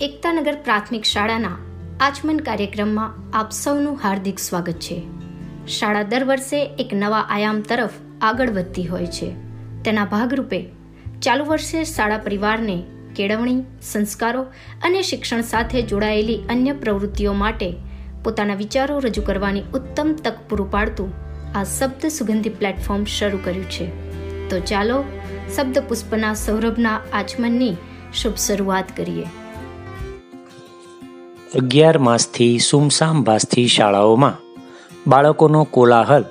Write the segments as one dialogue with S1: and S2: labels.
S1: એકતાનગર પ્રાથમિક શાળાના આચમન કાર્યક્રમમાં આપ સૌનું હાર્દિક સ્વાગત છે. શાળા દર વર્ષે એક નવા આયામ તરફ આગળ વધતી હોય છે. તેના ભાગરૂપે ચાલુ વર્ષે શાળા પરિવારને કેળવણી, સંસ્કારો અને શિક્ષણ સાથે જોડાયેલી અન્ય પ્રવૃત્તિઓ માટે પોતાના વિચારો રજૂ કરવાની ઉત્તમ તક પૂરું પાડતું આ શબ્દ સુગંધી પ્લેટફોર્મ શરૂ કર્યું છે. તો ચાલો શબ્દ પુષ્પના સૌરભના આચમનની શુભ શરૂઆત કરીએ.
S2: અગિયાર માસથી સુમસામ ભાસથી શાળાઓમાં બાળકોનો કોલાહલ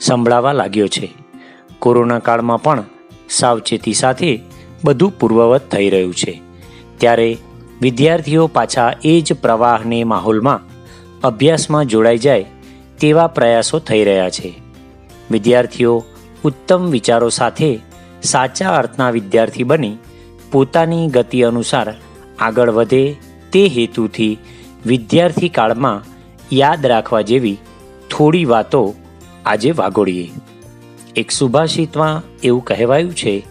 S2: સંભળાવા લાગ્યો છે. કોરોના કાળમાં પણ સાવચેતી સાથે બધું પૂર્વવત થઈ રહ્યું છે. ત્યારે વિદ્યાર્થીઓ પાછા એ જ પ્રવાહને માહોલમાં અભ્યાસમાં જોડાઈ જાય તેવા પ્રયાસો થઈ રહ્યા છે. વિદ્યાર્થીઓ ઉત્તમ વિચારો સાથે સાચા અર્થના વિદ્યાર્થી બની પોતાની ગતિ અનુસાર આગળ વધે તે હેતુથી વિદ્યાર્થી કાળમાં યાદ રાખવા જેવી થોડી વાતો આજે વાગોળીએ. એક સુભાષિતમાં એવું કહેવાયું છે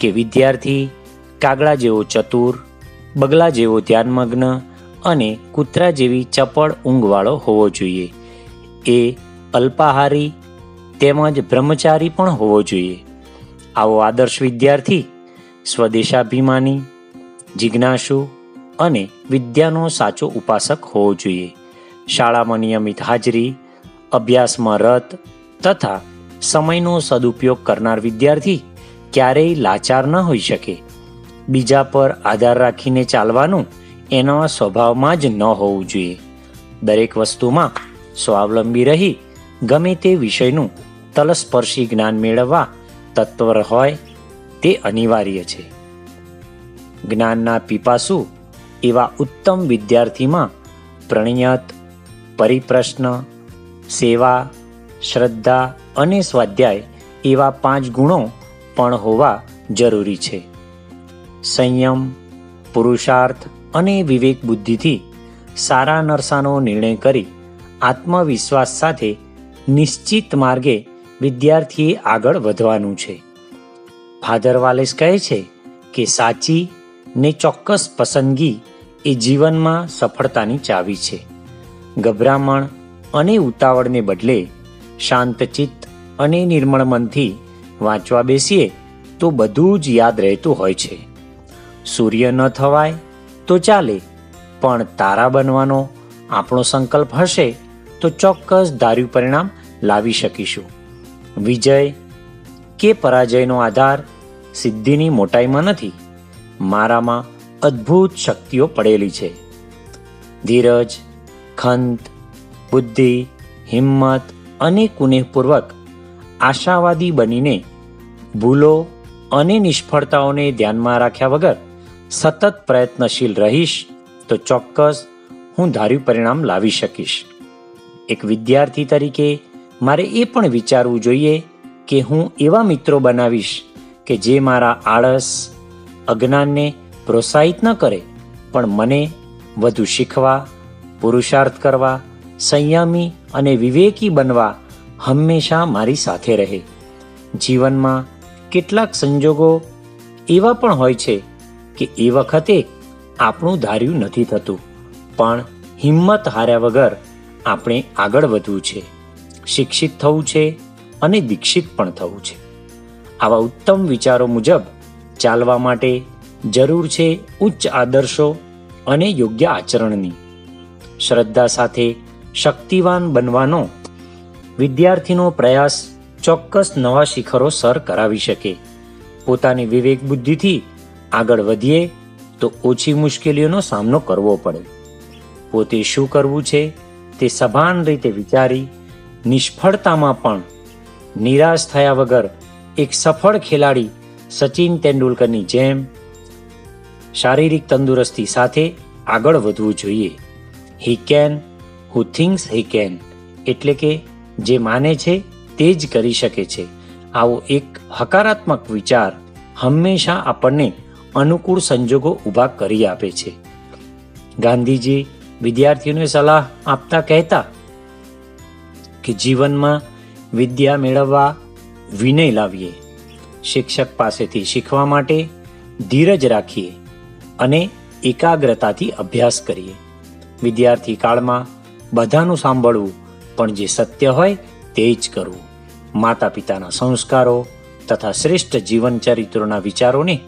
S2: કે વિદ્યાર્થી કાગડા જેવો ચતુર, બગલા જેવો ધ્યાનમગ્ન અને કૂતરા જેવી ચપળ ઊંઘવાળો હોવો જોઈએ. એ અલ્પાહારી તેમજ બ્રહ્મચારી પણ હોવો જોઈએ. આવો આદર્શ વિદ્યાર્થી, સ્વદેશાભિમાની, જિજ્ઞાસુ અને વિદ્યાનો સાચો ઉપાસક હોવો જોઈએ. શાળામાં નિયમિત હાજરી, અભ્યાસમાં રત તથા સમયનો સદુપયોગ કરનાર વિદ્યાર્થી ક્યારેય લાચાર ન હોઈ શકે. બીજા પર આધાર રાખીને ચાલવાનું એના સ્વભાવમાં જ ન હોવું જોઈએ. દરેક વસ્તુમાં સ્વાવલંબી રહી ગમે તે વિષયનું તલસ્પર્શી જ્ઞાન મેળવવા તત્પર હોય તે અનિવાર્ય છે. જ્ઞાનના પીપાસુ એવા ઉત્તમ વિદ્યાર્થીમાં પ્રણિયત, પરિપ્રશ્ન, સેવા, શ્રદ્ધા અને સ્વાધ્યાય એવા પાંચ ગુણો પણ હોવા જરૂરી છે. સંયમ, પુરુષાર્થ અને વિવેક બુદ્ધિથી સારા નરસાનો નિર્ણય કરી આત્મવિશ્વાસ સાથે નિશ્ચિત માર્ગે વિદ્યાર્થીએ આગળ વધવાનું છે. ફાધર વાલેસ કહે છે કે સાચી ને ચોક્કસ પસંદગી એ જીવનમાં સફળતાની ચાવી છે. ગભરામણ અને ઉતાવળને બદલે શાંતચિત્ત અને નિર્મળ મનથી વાંચવા બેસીએ તો બધું જ યાદ રહેતું હોય છે. સૂર્ય ન થવાય તો ચાલે, પણ તારા બનવાનો આપણો સંકલ્પ હશે તો ચોક્કસ ધાર્યું પરિણામ લાવી શકીશું. વિજય કે પરાજયનો આધાર સિદ્ધિની મોટાઈમાં નથી. મારામાં અદ્ભુત શક્તિઓ પડેલી છે. ધીરજ, ખંત, બુદ્ધિ, હિંમત અને કુનેહપૂર્વક આશાવાદી બનીને ભૂલો અને નિષ્ફળતાઓને ધ્યાનમાં રાખ્યા વગર સતત પ્રયત્નશીલ રહીશ તો ચોક્કસ હું ધાર્યું પરિણામ લાવી શકીશ. એક વિદ્યાર્થી તરીકે મારે એ પણ વિચારવું જોઈએ કે હું એવા મિત્રો બનાવીશ કે જે મારા આળસ અજ્ઞાનને પ્રોત્સાહિત ન કરે, પણ મને વધુ શીખવા, પુરુષાર્થ કરવા, સંયમી અને વિવેકી બનવા હંમેશા મારી સાથે રહે. જીવનમાં કેટલાક સંજોગો એવા પણ હોય છે કે એ વખતે આપણું ધાર્યું નથી થતું, પણ હિંમત હાર્યા વગર આપણે આગળ વધવું છે, શિક્ષિત થવું છે અને દીક્ષિત પણ થવું છે. આવા ઉત્તમ વિચારો મુજબ ચાલવા માટે જરૂર છે ઉચ્ચ આદર્શો અને યોગ્ય આચરણની. શ્રદ્ધા સાથે શક્તિવાન બનવાનો વિદ્યાર્થીનો પ્રયાસ ચોક્કસ નવા શિખરો સર કરાવી શકે. પોતાની વિવેક બુદ્ધિથી આગળ વધીએ તો ઓછી મુશ્કેલીઓનો સામનો કરવો પડે. પોતે શું કરવું છે તે સભાન રીતે વિચારી નિષ્ફળતામાં પણ નિરાશ થયા વગર એક સફળ ખેલાડી સચિન તેંડુલકરની જેમ શારીરિક તંદુરસ્તી સાથે આગળ વધવું જોઈએ. He can who things he can એટલે કે જે માને છે તે જ કરી શકે છે. આવો એક હકારાત્મક વિચાર હંમેશા આપણને અનુકૂળ સંજોગો ઊભા કરી આપે છે. ગાંધીજી વિદ્યાર્થીઓને સલાહ આપતા કહેતા કે જીવનમાં વિદ્યા મેળવવા વિનય લાવીએ. શિક્ષક પાસેથી શીખવા માટે ધીરજ રાખીએ અને એકાગ્રતાથી અભ્યાસ કરીએ. વિદ્યાર્થી કાળમાં બધાનું સાંભળવું પણ જે સત્ય હોય તે જ કરવું. માતા પિતાના સંસ્કારો તથા શ્રેષ્ઠ જીવન ચરિત્રોના વિચારોને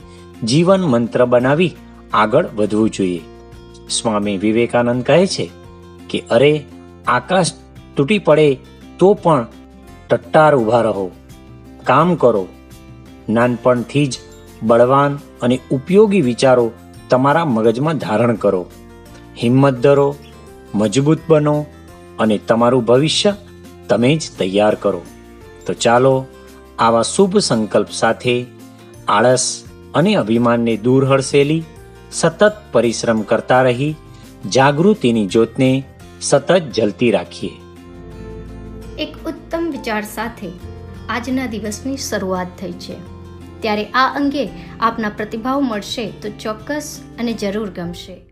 S2: જીવન મંત્ર બનાવી આગળ વધવું જોઈએ. સ્વામી વિવેકાનંદ કહે છે કે, અરે, આકાશ તૂટી પડે તો પણ ટટ્ટાર ઊભા રહો. કામ કરો નાનપણથી જ બળવાન અને ઉપયોગી વિચારો તમારા મગજમાં ધારણ કરો. હિંમત ધરો, મજબૂત બનો અને તમારું ભવિષ્ય તમે જ તૈયાર કરો. તો ચાલો આવા શુભ સંકલ્પ સાથે આળસ અને અભિમાનને દૂર હળસેલી સતત પરિશ્રમ કરતા રહી, જાગૃતિની જ્યોતને સતત જલતી રાખીએ.
S1: એક ઉત્તમ વિચાર સાથે આજના દિવસની શરૂઆત થઈ છે. ત્યારે આ અંગે આપના પ્રતિભાવ મળશે તો ચોક્કસ અને જરૂર ગમશે.